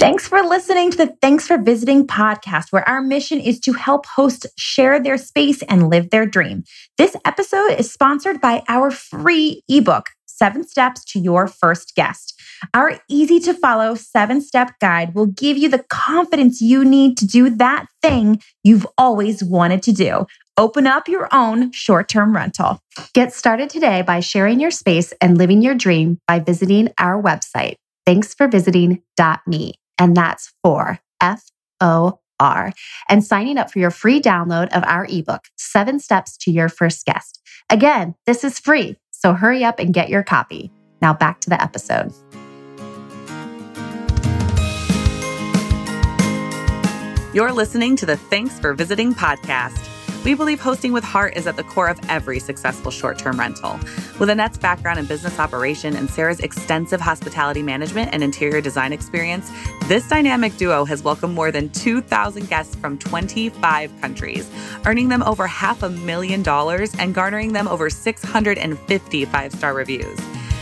Thanks for listening to the Thanks for Visiting podcast, where our mission is to help hosts share their space and live their dream. This episode is sponsored by our free ebook, Seven Steps to Your First Guest. Our easy to follow seven step guide will give you the confidence you need to do that thing you've always wanted to do. Open up your own short term rental. Get started today by sharing your space and living your dream by visiting our website, Thanks for thanksforvisiting.me and that's for F O R, and signing up for your free download of our ebook, Seven Steps to Your First Guest. Again, this is free, so hurry up and get your copy. Now back to the episode. You're listening to the Thanks for Visiting podcast. We believe hosting with heart is at the core of every successful short term rental. With Annette's background in business operation and Sarah's extensive hospitality management and interior design experience, this dynamic duo has welcomed more than 2,000 guests from 25 countries, earning them over half a million dollars and garnering them over 650 five star reviews.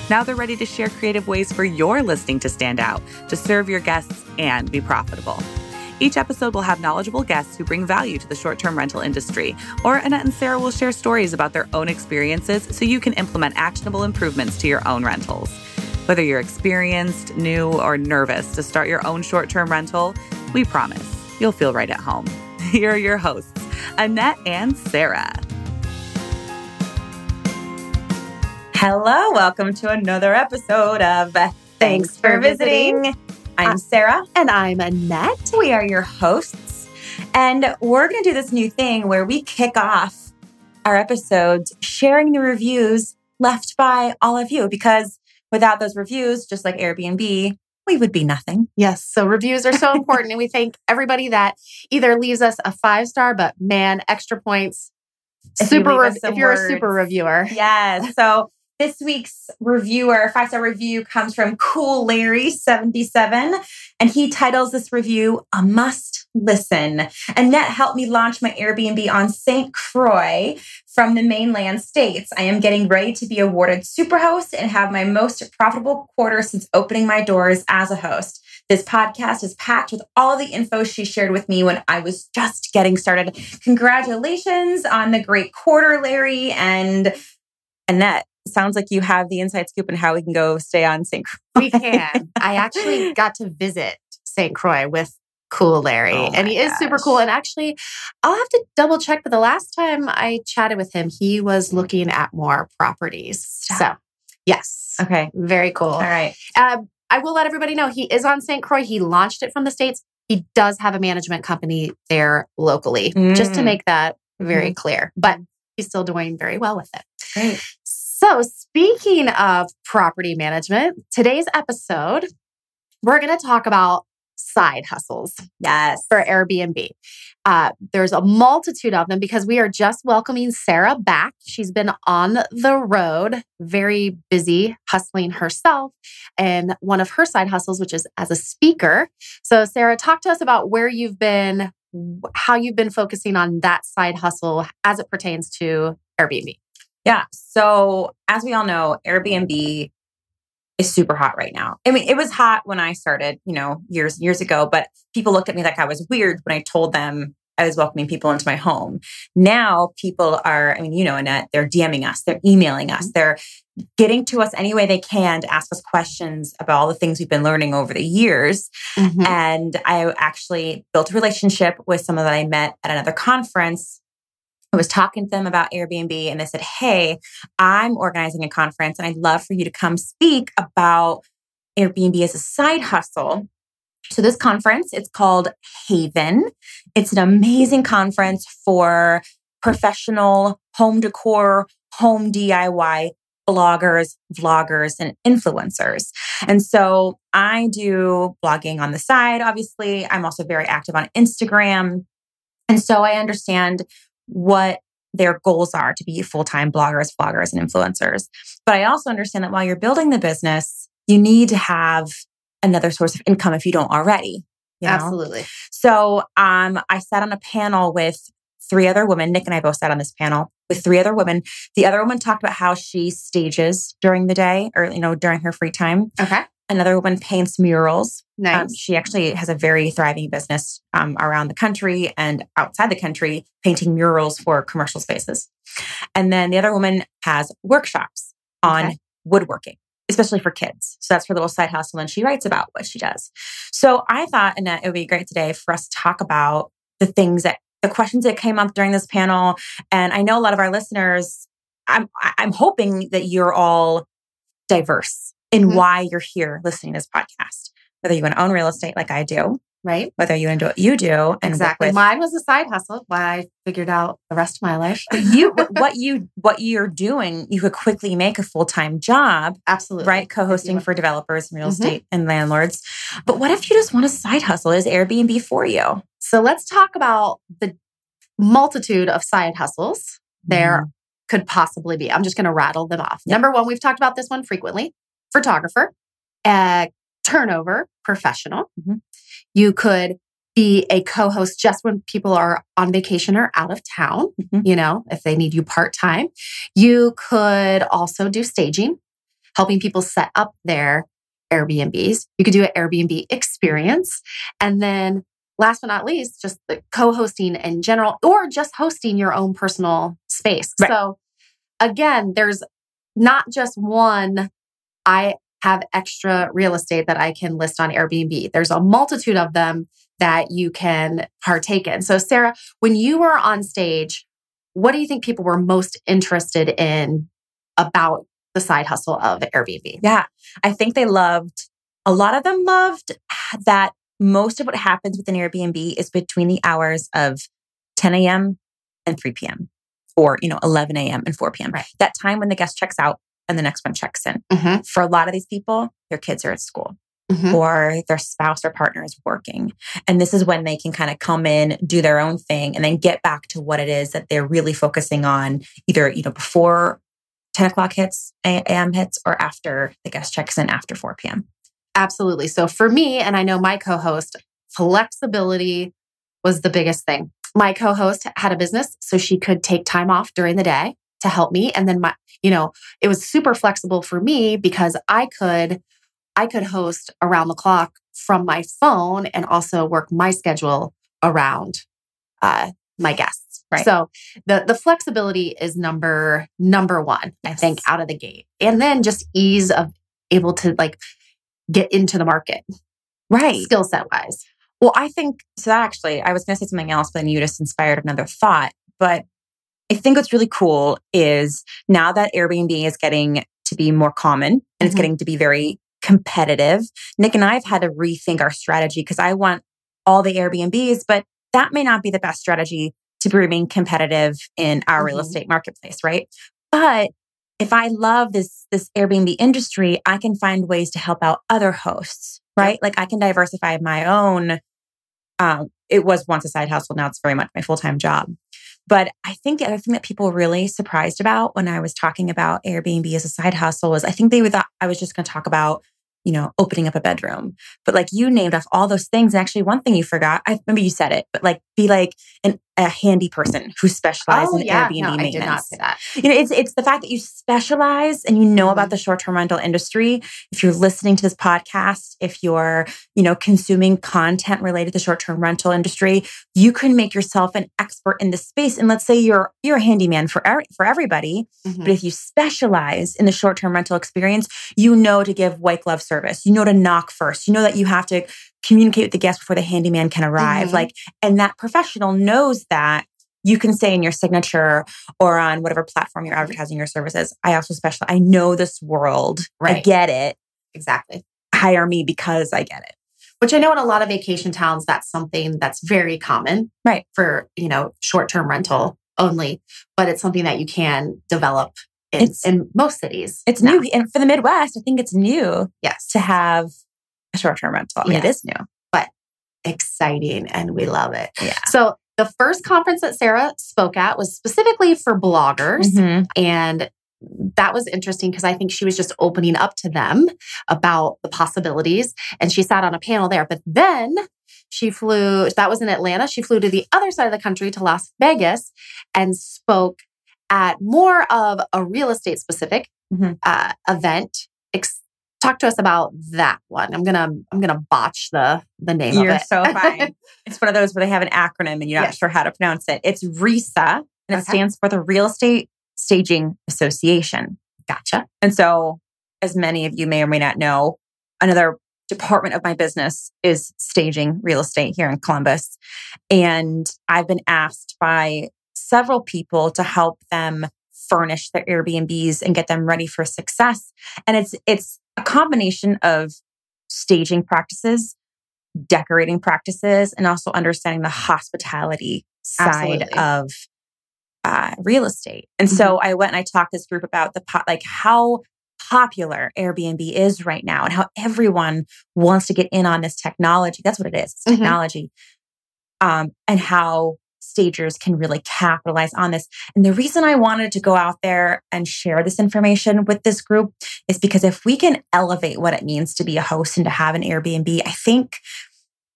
Now they're ready to share creative ways for your listing to stand out, to serve your guests, and be profitable. Each episode will have knowledgeable guests who bring value to the short term rental industry, or Annette and Sarah will share stories about their own experiences so you can implement actionable improvements to your own rentals. Whether you're experienced, new, or nervous to start your own short term rental, we promise you'll feel right at home. Here are your hosts, Annette and Sarah. Hello, welcome to another episode of Thanks, Thanks for, visiting. visiting. I'm Sarah. And I'm Annette. We are your hosts. And we're going to do this new thing where we kick off our episodes sharing the reviews left by all of you because without those reviews, just like Airbnb, we would be nothing. Yes. So reviews are so important. and we thank everybody that either leaves us a five star, but man, extra points. If super, you if you're words. a super reviewer. Yes. So this week's reviewer, five star review comes from Cool Larry 77, and he titles this review A Must Listen. Annette helped me launch my Airbnb on St. Croix from the mainland states. I am getting ready to be awarded Superhost and have my most profitable quarter since opening my doors as a host. This podcast is packed with all the info she shared with me when I was just getting started. Congratulations on the great quarter, Larry and Annette sounds like you have the inside scoop on how we can go stay on St. Croix. We can. I actually got to visit St. Croix with cool Larry. Oh and he gosh. is super cool. And actually, I'll have to double check, but the last time I chatted with him, he was looking at more properties. So, yes. Okay. Very cool. All right. Uh, I will let everybody know he is on St. Croix. He launched it from the States. He does have a management company there locally, mm. just to mm. make that very mm. clear. But he's still doing very well with it. Great. So, speaking of property management, today's episode, we're going to talk about side hustles. Yes. For Airbnb. Uh, there's a multitude of them because we are just welcoming Sarah back. She's been on the road, very busy hustling herself, and one of her side hustles, which is as a speaker. So, Sarah, talk to us about where you've been, how you've been focusing on that side hustle as it pertains to Airbnb. Yeah. So, as we all know, Airbnb is super hot right now. I mean, it was hot when I started, you know, years years ago, but people looked at me like I was weird when I told them I was welcoming people into my home. Now people are, I mean, you know, Annette, they're DMing us, they're emailing us, they're getting to us any way they can to ask us questions about all the things we've been learning over the years. Mm-hmm. And I actually built a relationship with someone that I met at another conference I was talking to them about Airbnb and they said, Hey, I'm organizing a conference and I'd love for you to come speak about Airbnb as a side hustle. So this conference, it's called Haven. It's an amazing conference for professional home decor, home DIY bloggers, vloggers, and influencers. And so I do blogging on the side. Obviously, I'm also very active on Instagram. And so I understand what their goals are to be full time bloggers, vloggers, and influencers. But I also understand that while you're building the business, you need to have another source of income if you don't already. You know? Absolutely. So um, I sat on a panel with three other women. Nick and I both sat on this panel with three other women. The other woman talked about how she stages during the day or, you know, during her free time. Okay. Another woman paints murals. Nice. Um, she actually has a very thriving business um, around the country and outside the country, painting murals for commercial spaces. And then the other woman has workshops on Okay. woodworking, especially for kids. So that's her little side hustle, and she writes about what she does. So I thought, Annette, it would be great today for us to talk about the things that the questions that came up during this panel. And I know a lot of our listeners. I'm I'm hoping that you're all diverse in Mhm. why you're here listening to this podcast. Whether you want to own real estate like I do, right. whether you want to do what you do, and Exactly. with Mine was a side hustle. Why I figured out the rest of my life. you what you what you're doing, you could quickly make a full time job, Absolutely. right? Co-hosting for developers and real Mhm. estate and landlords. But what if you just want a side hustle? Is Airbnb for you? So let's talk about the multitude of side hustles there could possibly be. I'm just going to rattle them off. Yeah. Number one, we've talked about this one frequently photographer, uh, turnover professional. Mhm. You could be a co host just when people are on vacation or out of town, Mhm. you know, if they need you part time. You could also do staging, helping people set up their Airbnbs. You could do an Airbnb experience. And then last but not least, just the co-hosting in general, or just hosting your own personal space. Right. So again, there's not just one, I have extra real estate that I can list on Airbnb. There's a multitude of them that you can partake in. So Sarah, when you were on stage, what do you think people were most interested in about the side hustle of Airbnb? Yeah, I think they loved. A lot of them loved that most of what happens with an Airbnb is between the hours of 10 a.m. and 3 p.m. or, you know, 11 a.m. and 4 p.m. Right. That time when the guest checks out and the next one checks in. Mhm, For a lot of these people, their kids are at school mhm. or their spouse or partner is working. And this is when they can kind of come in, do their own thing, and then get back to what it is that they're really focusing on, either, you know, before 10 o'clock hits, a.m. hits, or after the guest checks in after 4 p.m. Absolutely. So for me, and I know my co host, flexibility was the biggest thing. My co host had a business, so she could take time off during the day to help me. And then my, you know, it was super flexible for me because I could, I could host around the clock from my phone and also work my schedule around uh, my guests. Right. So the the flexibility is number number one, I think, out of the gate. And then just ease of able to like get into the market Right. skill set wise. Well, I think so. That actually, I was going to say something else, but then you just inspired another thought. But I think what's really cool is now that Airbnb is getting to be more common and it's Mhm. getting to be very competitive, Nick and I have had to rethink our strategy because I want all the Airbnbs, but that may not be the best strategy to remain competitive in our real Mhm. estate marketplace, right? But if I love this this Airbnb industry, I can find ways to help out other hosts, right? Like I can diversify my own. Um, it was once a side hustle, now it's very much my full time job. But I think the other thing that people were really surprised about when I was talking about Airbnb as a side hustle was I think they thought I was just going to talk about you know opening up a bedroom, but like you named off all those things. And actually, one thing you forgot, I maybe you said it, but like be like an, a handy person who specializes in Airbnb no, I maintenance did not say that. you know it's it's the fact that you specialize and you know Mhm. about the short-term rental industry if you're listening to this podcast if you're you know consuming content related to the short-term rental industry you can make yourself an expert in this space and let's say you're you're a handyman for er- for everybody Mhm. but if you specialize in the short-term rental experience you know to give white glove service you know to knock first you know that you have to communicate with the guest before the handyman can arrive Mhm. like and that professional knows that you can say in your signature or on whatever platform you're advertising your services i also specialize i know this world Right. i get it Exactly. hire me because i get it Which I know in a lot of vacation towns, that's something that's very common. Right. For, you know, short term rental only, but it's something that you can develop in, in most cities. it's now. new and for the midwest i think it's new Yes. to have a short-term rental i mean it Yes. is new Exciting. And we love it. yeah So the first conference that Sarah spoke at was specifically for bloggers. Mhm. And that was interesting because I think she was just opening up to them about the possibilities. And she sat on a panel there. But then she flew, that was in Atlanta. She flew to the other side of the country to Las Vegas and spoke at more of a real estate specific Mhm. uh, event, talk to us about that one. I'm gonna I'm gonna botch the the name You're of it. so fine. it's one of those where they have an acronym and you're not Yes. sure how to pronounce it. It's RESA, and it stands for the Real Estate Staging Association. gotcha. And so, as many of you may or may not know, another department of my business is staging real estate here in Columbus. And I've been asked by several people to help them furnish their Airbnbs and get them ready for success. And it's it's a combination of staging practices, decorating practices, and also understanding the hospitality side Absolutely. of uh, real estate. And so I went and I talked to this group about the po- like how popular Airbnb is right now and how everyone wants to get in on this technology. That's what it is. It's Mhm. technology. Um, and how stagers can really capitalize on this. And the reason I wanted to go out there and share this information with this group is because if we can elevate what it means to be a host and to have an Airbnb, I think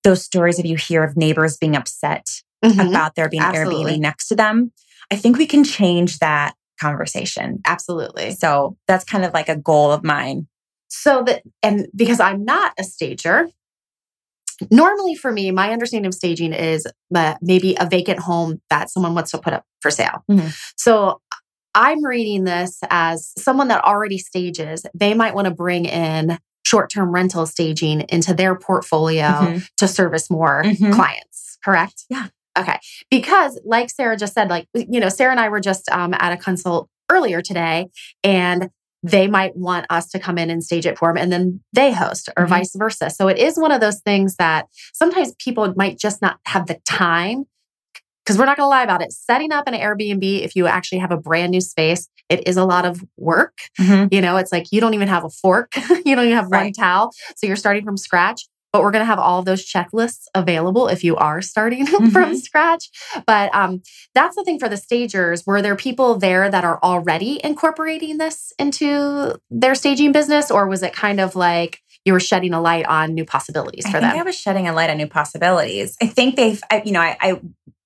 those stories of you hear of neighbors being upset Mhm. about there being Absolutely. Airbnb next to them, I think we can change that conversation. Absolutely. So that's kind of like a goal of mine. So that, and because I'm not a stager, normally for me, my understanding of staging is uh, maybe a vacant home that someone wants to put up for sale. Mhm. So I'm reading this as someone that already stages, they might want to bring in short term rental staging into their portfolio Mhm. to service more Mhm. clients, correct? Yeah. Okay. Because, like Sarah just said, like, you know, Sarah and I were just um, at a consult earlier today, and they might want us to come in and stage it for them, and then they host, or Mhm. vice versa. So it is one of those things that sometimes people might just not have the time. Because we're not going to lie about it. Setting up an Airbnb, if you actually have a brand new space, it is a lot of work. You know, it's like you don't even have a fork, you don't even have one towel. So you're starting from scratch. But we're going to have all of those checklists available if you are starting from Mhm. scratch. But um, that's the thing for the stagers. Were there people there that are already incorporating this into their staging business, or was it kind of like you were shedding a light on new possibilities I for think them? I was shedding a light on new possibilities. I think they've, I, you know, I, I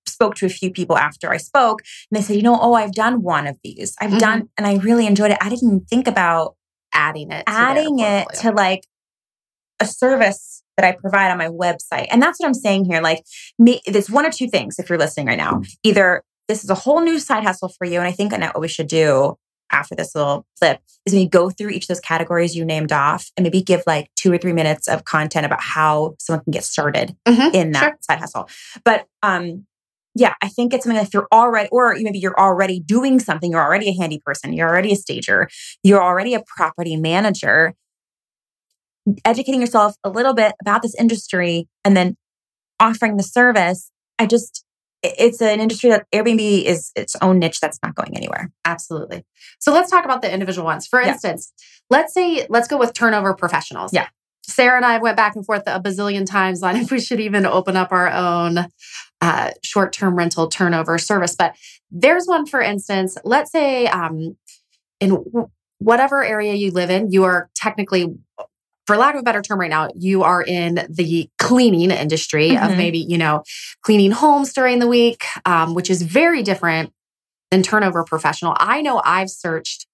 spoke to a few people after I spoke, and they said, you know, oh, I've done one of these. I've Mhm. done, and I really enjoyed it. I didn't think about adding it, to adding it to like a service that I provide on my website. And that's what I'm saying here. Like, me, there's one or two things if you're listening right now. Either this is a whole new side hustle for you, and I think Annette, what we should do after this little clip is maybe go through each of those categories you named off and maybe give like two or three minutes of content about how someone can get started Mhm. in that Sure. side hustle. But um yeah, I think it's something that if you're already, or maybe you're already doing something, you're already a handy person, you're already a stager, you're already a property manager, educating yourself a little bit about this industry and then offering the service. I just, it's an industry that Airbnb is its own niche that's not going anywhere. Absolutely. So let's talk about the individual ones. For Yeah. instance, let's say, let's go with turnover professionals. Yeah. Sarah and I went back and forth a bazillion times on if we should even open up our own uh, short term rental turnover service. But there's one, for instance, let's say um, in whatever area you live in, you are technically, for lack of a better term right now, you are in the cleaning industry of Mhm. maybe, you know, cleaning homes during the week, um, which is very different than turnover professional. I know I've searched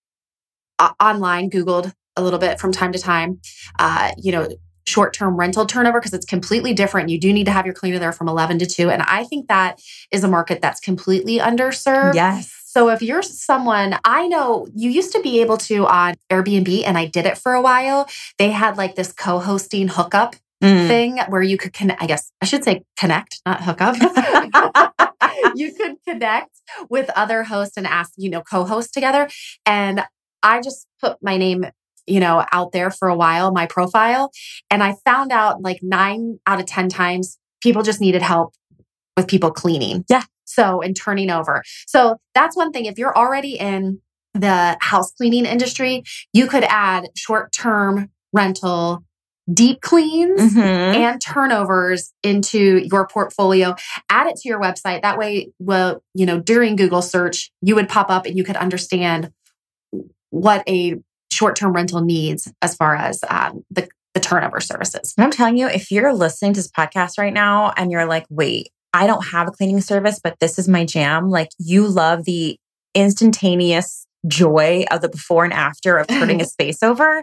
uh, online, Googled a little bit from time to time, uh, you know, short term rental turnover because it's completely different. You do need to have your cleaner there from 11 to 2. And I think that is a market that's completely underserved. Yes. So if you're someone, I know you used to be able to on Airbnb, and I did it for a while. They had like this co hosting hookup Mm. thing where you could connect, I guess I should say connect, not hook up. you could connect with other hosts and ask, you know, co host together. And I just put my name, you know, out there for a while, my profile. And I found out like nine out of 10 times people just needed help with people cleaning. Yeah. So, and turning over. So that's one thing. If you're already in the house cleaning industry, you could add short term rental deep cleans Mhm. and turnovers into your portfolio add it to your website that way well you know during google search you would pop up and you could understand what a short-term rental needs as far as um, the, the turnover services And I'm telling you, if you're listening to this podcast right now and you're like, wait, I don't have a cleaning service, but this is my jam, like you love the instantaneous joy of the before and after of turning a space over,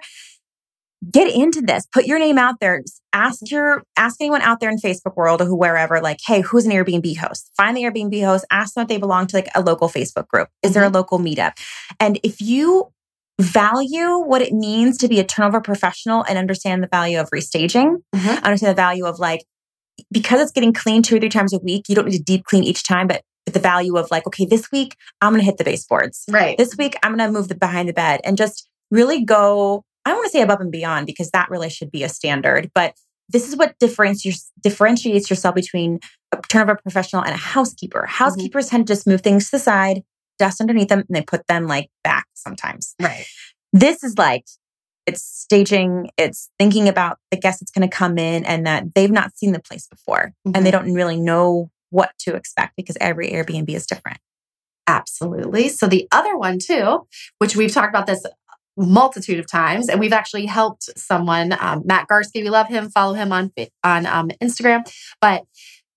get into this. Put your name out there. Ask your ask anyone out there in Facebook world or who wherever, like, hey, who's an Airbnb host? Find the Airbnb host, ask them if they belong to like a local Facebook group. Is there a local meetup? And if you value what it means to be a turnover professional and understand the value of restaging, Mhm. understand the value of like, because it's getting cleaned two or three times a week, you don't need to deep clean each time, but but the value of like, okay, this week I'm gonna hit the baseboards. Right. This week I'm gonna move the behind the bed and just really go, I don't want to say above and beyond because that really should be a standard, but this is what differentiates differentiates yourself between a turnover professional and a housekeeper. Mm-hmm. Housekeepers tend to just move things to the side, dust underneath them, and they put them like back sometimes. Right. This is like it's staging, it's thinking about the guest that's going to come in and that they've not seen the place before and they don't really know what to expect because every Airbnb is different. Absolutely. So the other one too, which we've talked about this multitude of times, and we've actually helped someone, um, Matt Garsky. We love him. Follow him on on um, Instagram. But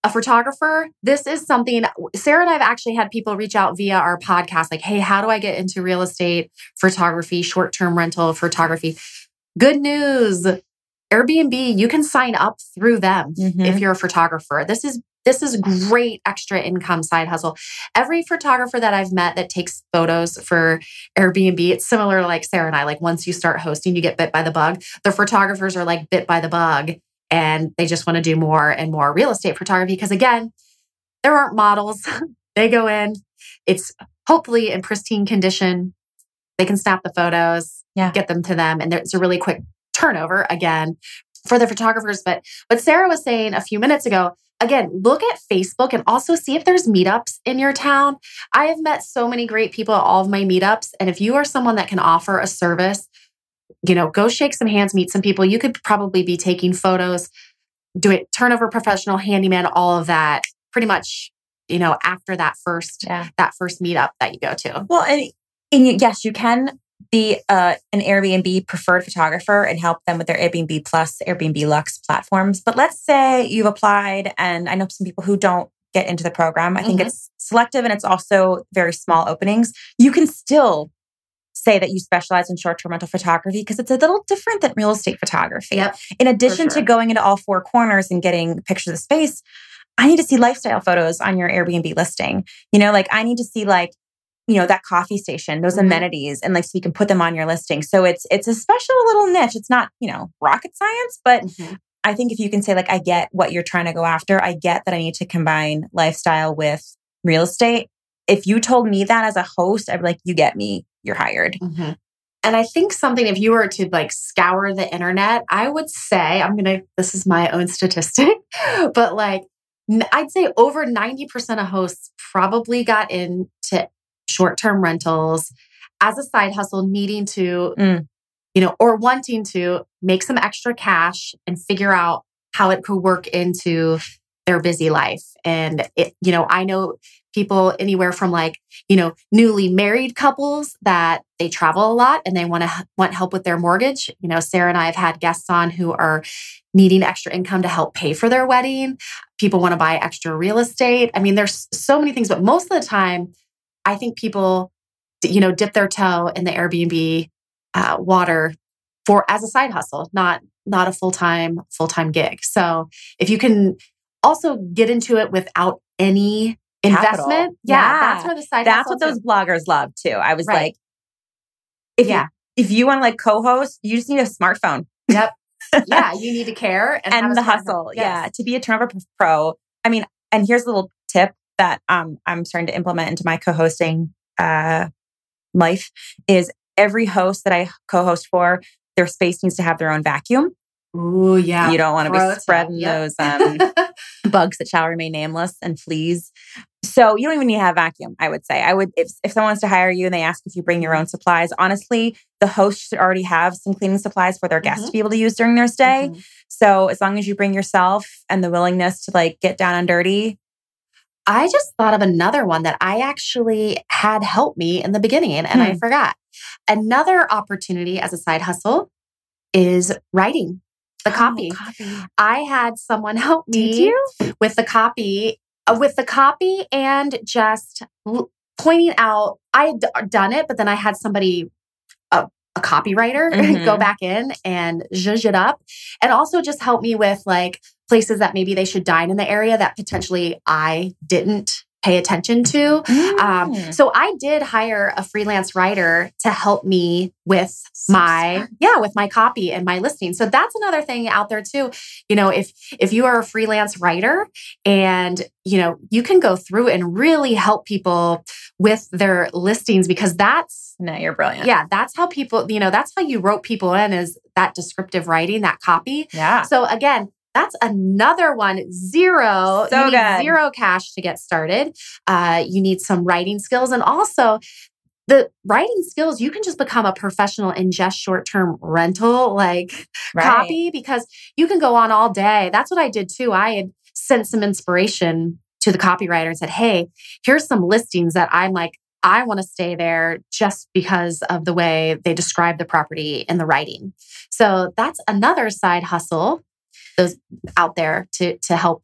a photographer, this is something Sarah and I have actually had people reach out via our podcast, like, "Hey, how do I get into real estate photography, short term rental photography?" Good news. Airbnb, you can sign up through them Mhm. if you're a photographer. This is this is great extra income side hustle. Every photographer that I've met that takes photos for Airbnb, it's similar to like Sarah and I. Like once you start hosting, you get bit by the bug. The photographers are like bit by the bug and they just want to do more and more real estate photography because again, there aren't models. they go in, it's hopefully in pristine condition. They can snap the photos, Yeah. get them to them, and it's a really quick turnover again for the photographers. But what Sarah was saying a few minutes ago, again, look at Facebook and also see if there's meetups in your town. I have met so many great people at all of my meetups. And if you are someone that can offer a service, you know, go shake some hands, meet some people. You could probably be taking photos, do it, turnover professional, handyman, all of that pretty much, you know, after that first, Yeah. that first meetup that you go to. Well, and, and yes, you can be uh, an Airbnb preferred photographer and help them with their Airbnb Plus, Airbnb Luxe platforms. But let's say you've applied, and I know some people who don't get into the program. I think Mhm. it's selective and it's also very small openings. You can still say that you specialize in short term rental photography because it's a little different than real estate photography. Yep. In addition sure. to going into all four corners and getting pictures of space, I need to see lifestyle photos on your Airbnb listing. You know, like I need to see like, you know, that coffee station, those Mhm. amenities, and like so you can put them on your listing. So it's it's a special little niche. It's not, you know, rocket science, but Mhm. I think if you can say, like, I get what you're trying to go after, I get that I need to combine lifestyle with real estate. If you told me that as a host, I'd be like, you get me, you're hired. Mhm. And I think something, if you were to like scour the internet, I would say, I'm going to, this is my own statistic, but like, I'd say over 90% of hosts probably got into short term rentals as a side hustle, needing to, Mm. you know, or wanting to make some extra cash and figure out how it could work into their busy life. And it, you know, I know people anywhere from like, you know, newly married couples that they travel a lot and they want to want help with their mortgage. You know, Sarah and I have had guests on who are needing extra income to help pay for their wedding. People want to buy extra real estate. I mean, there's so many things, but most of the time, I think people, you know, dip their toe in the Airbnb uh, water for as a side hustle, not not a full time full time gig. So if you can also get into it without any Capital. investment, yeah, Yeah. that's where the side That's what those bloggers love too. I was Right. like, if Yeah. you, if you want to like co-host, you just need a smartphone Yep. yeah, you need to care and, and the hustle. Yes. Yeah, to be a turnover pro. I mean, and here's a little tip that um I'm starting to implement into my co-hosting uh life is every host that I co-host for, their space needs to have their own vacuum. Ooh, yeah. you don't want to be spreading Yep. those um bugs that shall remain nameless and fleas. So you don't even need to have vacuum, I would say. I would if if someone wants to hire you and they ask if you bring your own supplies, honestly, the host should already have some cleaning supplies for their guests Mhm. to be able to use during their stay. Mhm. So as long as you bring yourself and the willingness to like get down and dirty, I just thought of another one that I actually had help me in the beginning and I Hmm. forgot. Another opportunity as a side hustle is writing the copy. Oh, copy. I had someone help me with the copy, with the copy and just pointing out I had d- done it, but then I had somebody uh, a copywriter, Mhm. go back in and zhuzh it up. And also just help me with like places that maybe they should dine in the area that potentially I didn't pay attention to. Um, Mm. so I did hire a freelance writer to help me with So my smart. yeah with my copy and my listing. So that's another thing out there too. You know, if if you are a freelance writer and you know you can go through and really help people with their listings because that's no, you're brilliant. yeah that's how people you know that's how you rope people in is that descriptive writing that copy. Yeah. So again, that's another one. Zero. So you need good. zero cash to get started. Uh, you need some writing skills, and also the writing skills. You can just become a professional in just short term rental, like Right. copy, because you can go on all day. That's what I did too. I had sent some inspiration to the copywriter and said, "Hey, here's some listings that I'm like." I want to stay there just because of the way they describe the property in the writing. So that's another side hustle those out there to to help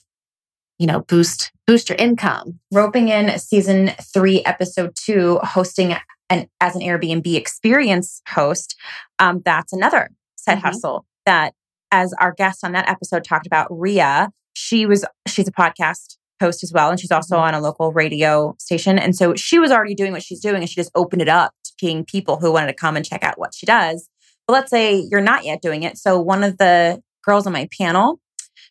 you know boost boost your income. roping in season three, episode two, hosting an as an Airbnb experience host. Um, that's another side Mhm. hustle that, as our guest on that episode talked about, Ria. She was she's a podcast host as well, and she's also Mhm. on a local radio station. And so she was already doing what she's doing, and she just opened it up to paying people who wanted to come and check out what she does. But let's say you're not yet doing it. So one of the girls on my panel,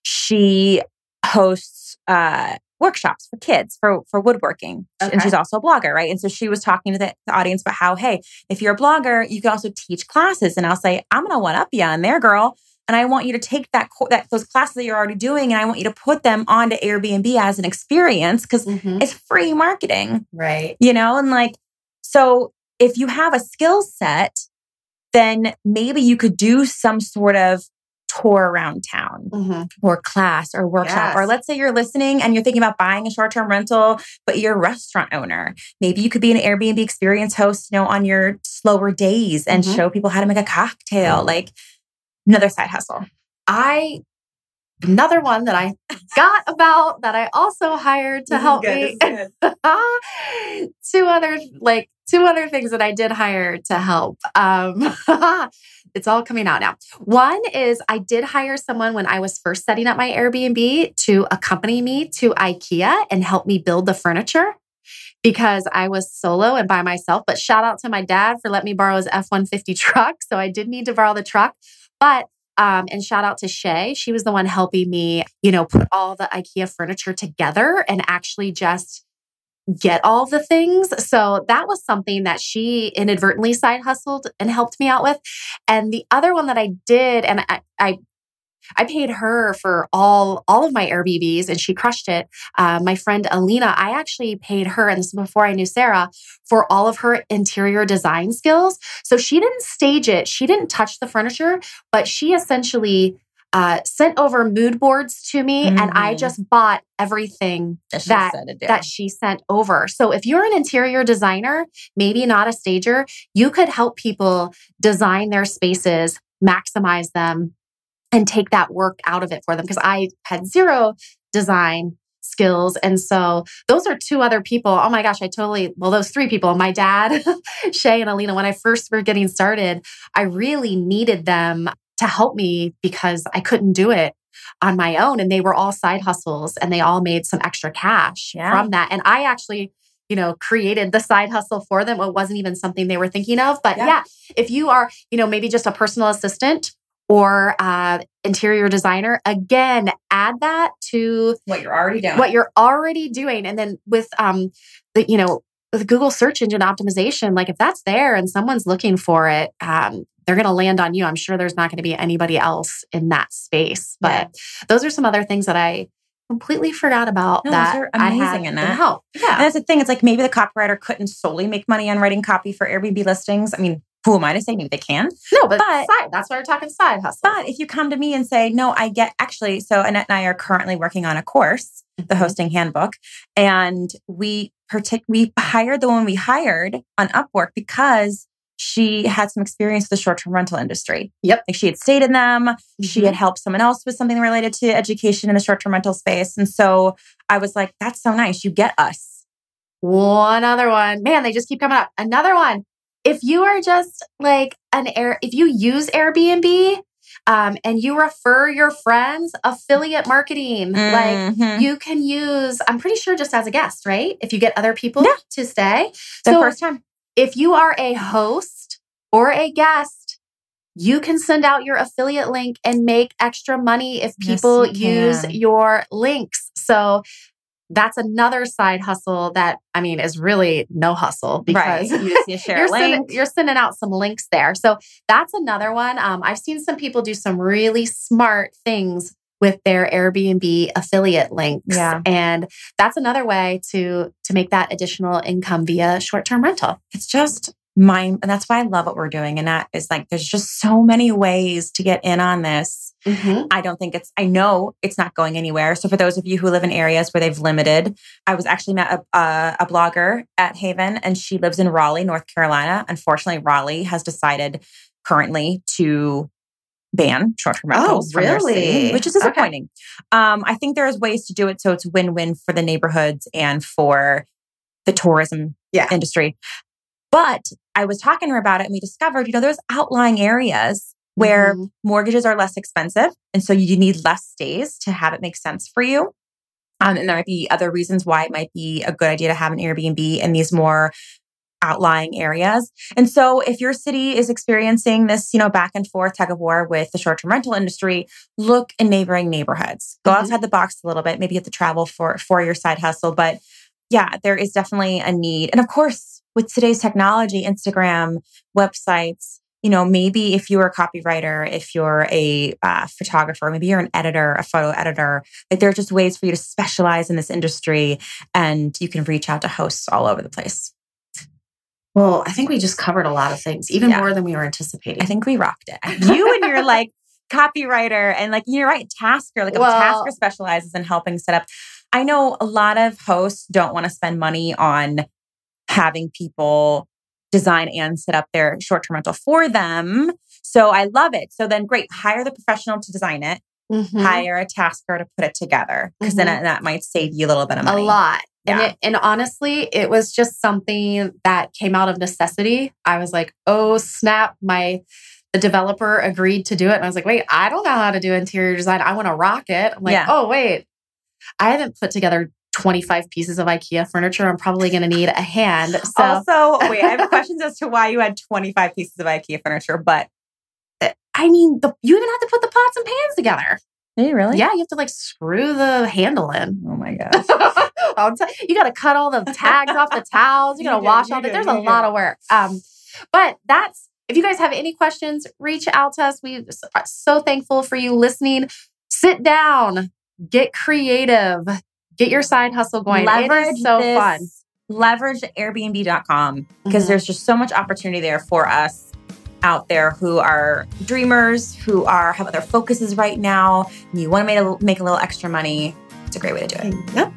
she hosts uh, workshops for kids for for woodworking, Okay. and she's also a blogger, right? And so she was talking to the, the audience about how, hey, if you're a blogger, you can also teach classes. And I'll say, I'm gonna one up you on there, girl. And I want you to take that, co- that those classes that you're already doing, and I want you to put them onto Airbnb as an experience because it's free marketing Right. you know and like so if you have a skill set then maybe you could do some sort of tour around town or class or workshop or let's say you're listening and you're thinking about buying a short-term rental but you're a restaurant owner maybe you could be an airbnb experience host you know on your slower days and Mhm. show people how to make a cocktail like another side hustle I another one that I got about that I also hired to help me. two other like two other things that I did hire to help. Um, it's all coming out now. One is I did hire someone when I was first setting up my Airbnb to accompany me to IKEA and help me build the furniture because I was solo and by myself. But shout out to my dad for letting me borrow his F 150 truck. So I did need to borrow the truck. But um, and shout out to Shay. She was the one helping me, you know, put all the IKEA furniture together and actually just get all the things. So that was something that she inadvertently side hustled and helped me out with. And the other one that I did, and I, I I paid her for all all of my Airbnbs, and she crushed it. Uh, my friend Alina, I actually paid her, and this is before I knew Sarah, for all of her interior design skills. So she didn't stage it, she didn't touch the furniture, but she essentially uh, sent over mood boards to me, and I Mhm. just bought everything That she that- said to do. that she sent over. So if you're an interior designer, maybe not a stager, you could help people design their spaces, maximize them, and take that work out of it for them. Because I had zero design skills. And so those are two other people. Oh my gosh, I totally, well, those three people, my dad, Shay, and Alina, when I first were getting started, I really needed them to help me because I couldn't do it on my own. And they were all side hustles and they all made some extra cash Yeah. from that. And I actually, you know, created the side hustle for them. It wasn't even something they were thinking of. But Yeah. yeah, if you are, you know, maybe just a personal assistant or uh, interior designer, again, add that to what you're already doing. what you're already doing. And then with um the, you know, with Google search engine optimization, like if that's there and someone's looking for it, um, they're going to land on you. I'm sure there's not going to be anybody else in that space. But those are some other things that I completely forgot about No, those that are I amazing had in that. help. And Yeah. that's the thing. It's like maybe the copywriter couldn't solely make money on writing copy for Airbnb listings. I mean, who am I to say? Maybe they can. No, but, But- side, that's why we're talking side hustle. But if you come to me and say, no, I get actually, so Annette and I are currently working on a course, the Mhm. hosting handbook, and we partic- we hired the one we hired on Upwork because she had some experience with the short-term rental industry. Yep. Like she had stayed in them. She Mhm. had helped someone else with something related to education in the short-term rental space. And so I was like, that's so nice. You get us. One other one. Man, they just keep coming up. Another one if you are just like an air, if you use Airbnb um, and you refer your friends, affiliate marketing, like Mhm. you can use, I'm pretty sure just as a guest, right? If you get other people Yeah. to stay. the so first time. If you are a host or a guest, you can send out your affiliate link and make extra money if Yes, people you use your links. So that's another side hustle that I mean is really no hustle because right. You just share you're a link. sending, you're sending out some links there. So that's another one. Um, I've seen some people do some really smart things with their Airbnb affiliate links. Yeah. And that's another way to to make that additional income via short-term rental. it's just mind and that's why I love what we're doing. And that is like there's just so many ways to get in on this. Mm-hmm. I don't think it's I know it's not going anywhere. So for those of you who live in areas where they've limited, I was actually met a, a, a blogger at Haven and she lives in Raleigh, North Carolina. Unfortunately, Raleigh has decided currently to ban short-term Oh, rentals from their city, really? which is Okay. disappointing. Um, I think there's ways to do it so it's win-win for the neighborhoods and for the tourism Yeah. industry. But I was talking to her about it and we discovered, you know, there's outlying areas where Mhm. mortgages are less expensive. And so you need less stays to have it make sense for you. Um, and there might be other reasons why it might be a good idea to have an Airbnb in these more outlying areas. And so if your city is experiencing this, you know, back and forth tug of war with the short-term rental industry, look in neighboring neighborhoods. Go Mhm. outside the box a little bit. Maybe you have to travel for for your side hustle, but yeah, there is definitely a need. And of course, with today's technology, Instagram, websites, you know, maybe if you're a copywriter, if you're a uh, photographer, maybe you're an editor, a photo editor, like there are just ways for you to specialize in this industry and you can reach out to hosts all over the place. Well, I think we just covered a lot of things, even Yeah. more than we were anticipating. I think we rocked it. You and your like copywriter and like you're right, Tasker, like Well- a Tasker specializes in helping set up. I know a lot of hosts don't want to spend money on having people design and set up their short-term rental for them. So I love it. So then great, hire the professional to design it, Mhm. hire a tasker to put it together because then Mhm. it- that might save you a little bit of money. a lot. And, it, and honestly, it was just something that came out of necessity. I was like, oh, snap. My the developer agreed to do it. And I was like, wait, I don't know how to do interior design. I want to rock it. I'm like, Yeah. oh, wait. I haven't put together 25 pieces of IKEA furniture. I'm probably going to need a hand. So Also, wait, I have questions as to why you had 25 pieces of IKEA furniture, but I mean, the, you even have to put the pots and pans together. You really? Yeah, you have to like screw the handle in. Oh my gosh. I'll you got to cut all the tags off the towels. You got to wash all that. do, There's a lot of work. Um, but that's if you guys have any questions, reach out to us. We are so thankful for you listening. Sit down, get creative, get your side hustle going. it Leverage is so this- fun. Leverage Airbnb.com because Mhm. there's just so much opportunity there for us out there who are dreamers, who are have other focuses right now. And you want to make a, make a little extra money. It's a great way to do it. Yep.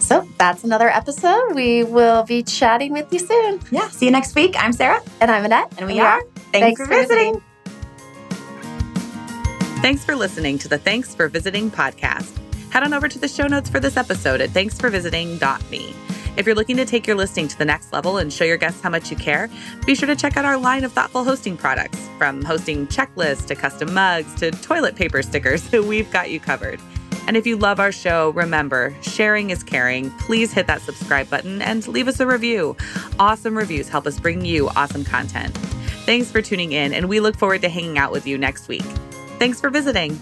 So that's another episode. We will be chatting with you soon. Yeah. See you next week. I'm Sarah, And I'm Annette. and we are. Thanks, Thanks for for visiting. visiting. Thanks for listening to the Thanks for Visiting podcast. Head on over to the show notes for this episode at thanksforvisiting.me. If you're looking to take your listing to the next level and show your guests how much you care, be sure to check out our line of thoughtful hosting products. From hosting checklists to custom mugs to toilet paper stickers, we've got you covered. And if you love our show, remember, sharing is caring. Please hit that subscribe button and leave us a review. Awesome reviews help us bring you awesome content. Thanks for tuning in, and we look forward to hanging out with you next week. Thanks for visiting.